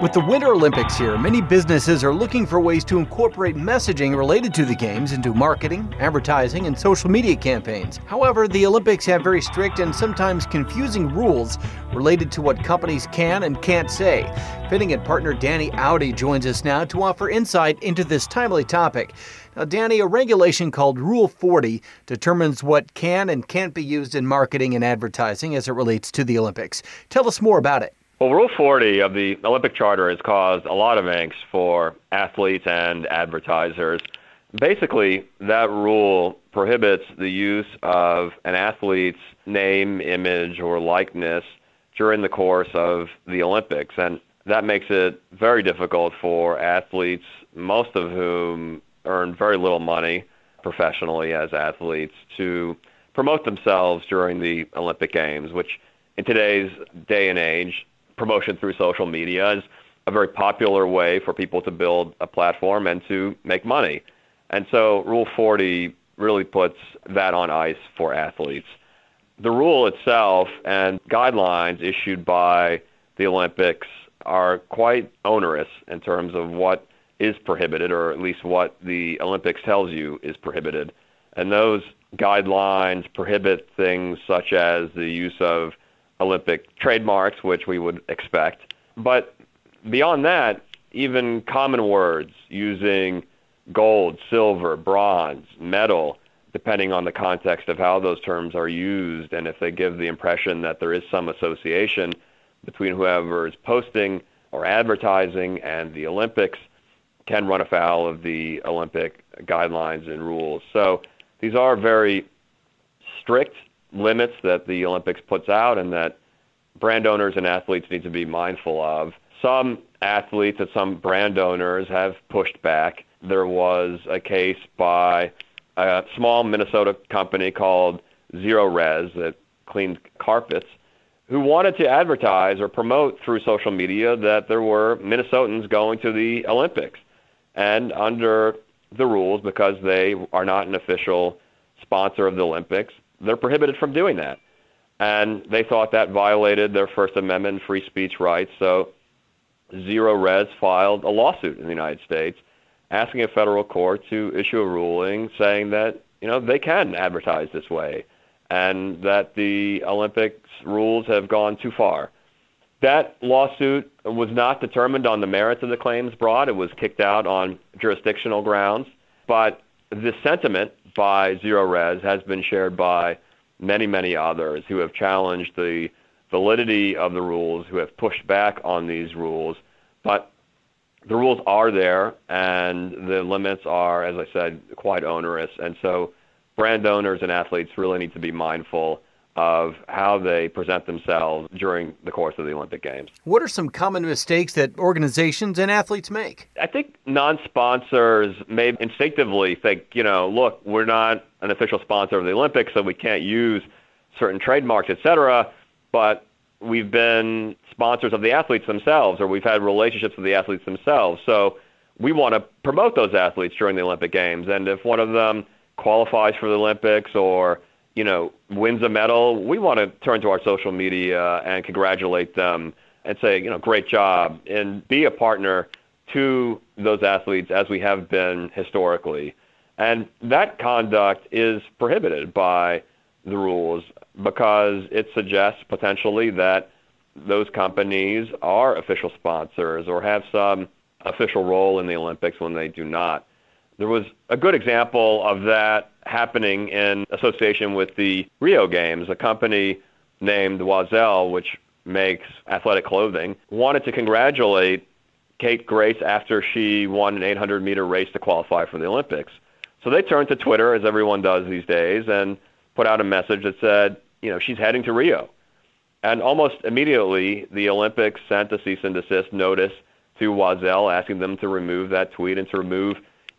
With the Winter Olympics here, many businesses are looking for ways to incorporate messaging related to the Games into marketing, advertising, and social media campaigns. However, the Olympics have very strict and sometimes confusing rules related to what companies can and can't say. Finnegan partner Danny Awdeh joins us now to offer insight into this timely topic. Now, Danny, a regulation called Rule 40 determines what can and can't be used in marketing and advertising as it relates to the Olympics. Tell us more about it. Well, Rule 40 of the Olympic Charter has caused a lot of angst for athletes and advertisers. Basically, that rule prohibits the use of an athlete's name, image, or likeness during the course of the Olympics. And that makes it very difficult for athletes, most of whom earn very little money professionally as athletes, to promote themselves during the Olympic Games, which in today's day and age promotion through social media is a very popular way for people to build a platform and to make money. And so Rule 40 really puts that on ice for athletes. The rule itself and guidelines issued by the Olympics are quite onerous in terms of what is prohibited, or at least what the Olympics tells you is prohibited. And those guidelines prohibit things such as the use of Olympic trademarks, which we would expect. But beyond that, even common words using gold, silver, bronze, medal, depending on the context of how those terms are used, and if they give the impression that there is some association between whoever is posting or advertising and the Olympics, can run afoul of the Olympic guidelines and rules. So these are very strict limits that the Olympics puts out and that brand owners and athletes need to be mindful of. Some athletes and some brand owners have pushed back. There was a case by a small Minnesota company called Zerorez that cleaned carpets who wanted to advertise or promote through social media that there were Minnesotans going to the Olympics. And under the rules, because they are not an official sponsor of the Olympics, they're prohibited from doing that. And they thought that violated their First Amendment free speech rights. So Zerorez filed a lawsuit in the United States asking a federal court to issue a ruling saying that, you know, they can advertise this way and that the Olympics rules have gone too far. That lawsuit was not determined on the merits of the claims brought. It was kicked out on jurisdictional grounds. But the sentiment by Zerorez has been shared by many, many others who have challenged the validity of the rules, who have pushed back on these rules. But the rules are there, and the limits are, as I said, quite onerous. And so brand owners and athletes really need to be mindful of how they present themselves during the course of the Olympic Games. What are some common mistakes that organizations and athletes make? I think non sponsors may instinctively think, you know, look, we're not an official sponsor of the Olympics, so we can't use certain trademarks, et cetera, but we've been sponsors of the athletes themselves, or we've had relationships with the athletes themselves. So we want to promote those athletes during the Olympic Games. And if one of them qualifies for the Olympics or you know, wins a medal, we want to turn to our social media and congratulate them and say, you know, great job, and be a partner to those athletes as we have been historically. And that conduct is prohibited by the rules because it suggests potentially that those companies are official sponsors or have some official role in the Olympics when they do not. There was a good example of that happening in association with the Rio Games. A company named Oiselle, which makes athletic clothing, wanted to congratulate Kate Grace after she won an 800 meter race to qualify for the Olympics. So they turned to Twitter, as everyone does these days, and put out a message that said, you know, she's heading to Rio. And almost immediately, the Olympics sent a cease and desist notice to Oiselle asking them to remove that tweet and to remove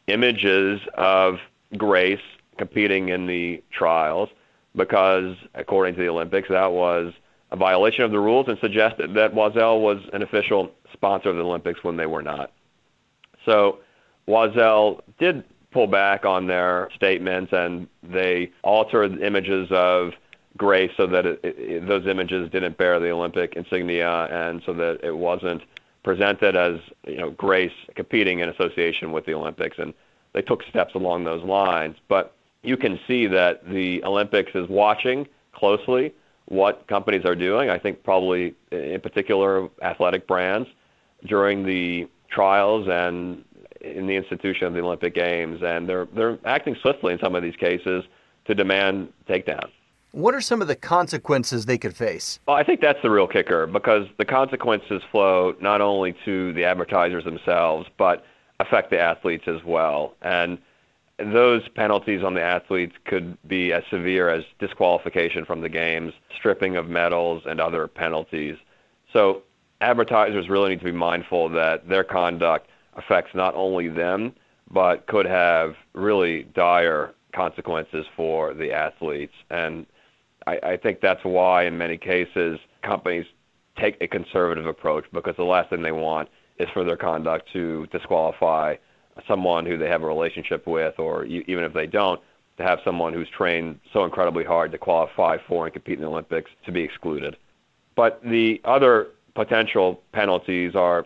images of Grace competing in the trials because, according to the Olympics, that was a violation of the rules and suggested that Oiselle was an official sponsor of the Olympics when they were not. So Oiselle did pull back on their statements and they altered images of Grace so that it, it, those images didn't bear the Olympic insignia and so that it wasn't presented as you know grace competing in association with the Olympics, and they took steps along those lines. But you can see that the Olympics is watching closely what companies are doing. I think probably in particular athletic brands during the trials and in the institution of the Olympic Games, and they're they're acting swiftly in some of these cases to demand takedowns. What are some of the consequences they could face? Well, I think that's the real kicker because the consequences flow not only to the advertisers themselves, but affect the athletes as well. And those penalties on the athletes could be as severe as disqualification from the games, stripping of medals, and other penalties. So advertisers really need to be mindful that their conduct affects not only them, but could have really dire consequences for the athletes. And I, I think that's why, in many cases, companies take a conservative approach because the last thing they want is for their conduct to disqualify someone who they have a relationship with, or even if they don't, to have someone who's trained so incredibly hard to qualify for and compete in the Olympics to be excluded. But the other potential penalties are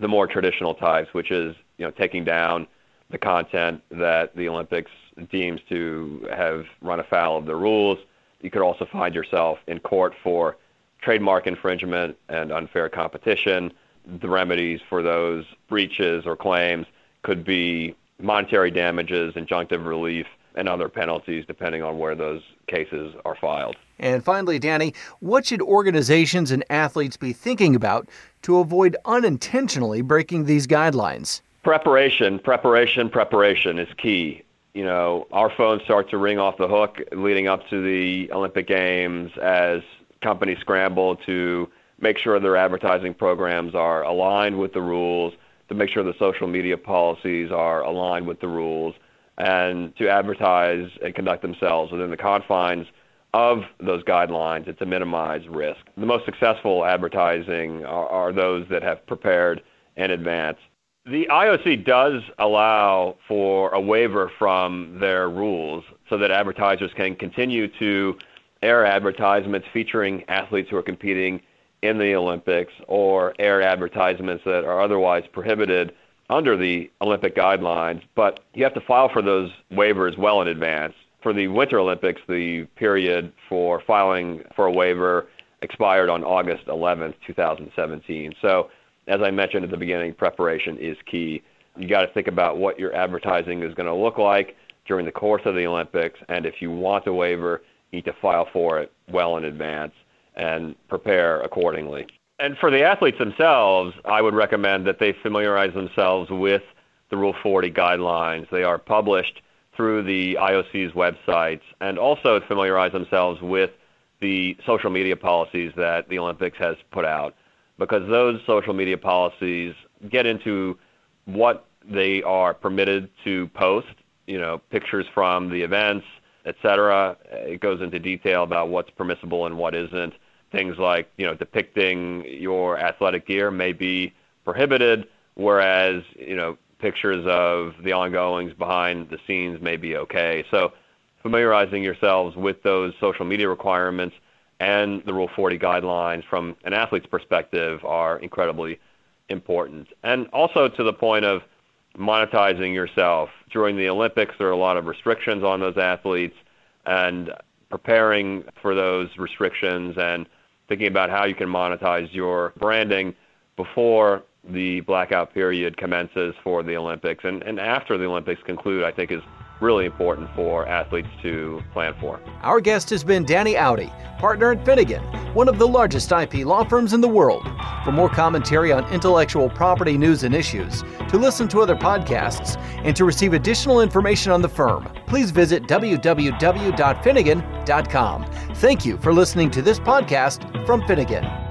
the more traditional types, which is you know taking down the content that the Olympics deems to have run afoul of the rules. You could also find yourself in court for trademark infringement and unfair competition. The remedies for those breaches or claims could be monetary damages, injunctive relief, and other penalties depending on where those cases are filed. And finally, Danny, what should organizations and athletes be thinking about to avoid unintentionally breaking these guidelines? Preparation, preparation, preparation is key. You know, our phones start to ring off the hook leading up to the Olympic Games as companies scramble to make sure their advertising programs are aligned with the rules to make sure the social media policies are aligned with the rules and to advertise and conduct themselves within the confines of those guidelines and to minimize risk. The most successful advertising are, are those that have prepared in advance. The IOC does allow for a waiver from their rules so that advertisers can continue to air advertisements featuring athletes who are competing in the Olympics or air advertisements that are otherwise prohibited under the Olympic guidelines, but you have to file for those waivers well in advance. For the Winter Olympics, the period for filing for a waiver expired on August 11th, 2017. So, as I mentioned at the beginning, preparation is key. You got to think about what your advertising is going to look like during the course of the Olympics, and if you want a waiver, you need to file for it well in advance and prepare accordingly. And for the athletes themselves, I would recommend that they familiarize themselves with the Rule 40 guidelines. They are published through the IOC's websites and also familiarize themselves with the social media policies that the Olympics has put out because those social media policies get into what they are permitted to post, you know, pictures from the events, etc. It goes into detail about what's permissible and what isn't things like you know depicting your athletic gear may be prohibited, whereas you know pictures of the ongoings behind the scenes may be okay. So familiarizing yourselves with those social media requirements and the Rule 40 guidelines from an athlete's perspective are incredibly important. And also to the point of monetizing yourself. During the Olympics, there are a lot of restrictions on those athletes, and preparing for those restrictions and thinking about how you can monetize your branding before the blackout period commences for the Olympics and, and after the Olympics conclude, I think is really important for athletes to plan for. Our guest has been Danny Awdeh, partner at Finnegan, one of the largest IP law firms in the world. For more commentary on intellectual property news and issues, to listen to other podcasts, and to receive additional information on the firm, please visit www.finnegan.com. Thank you for listening to this podcast from Finnegan.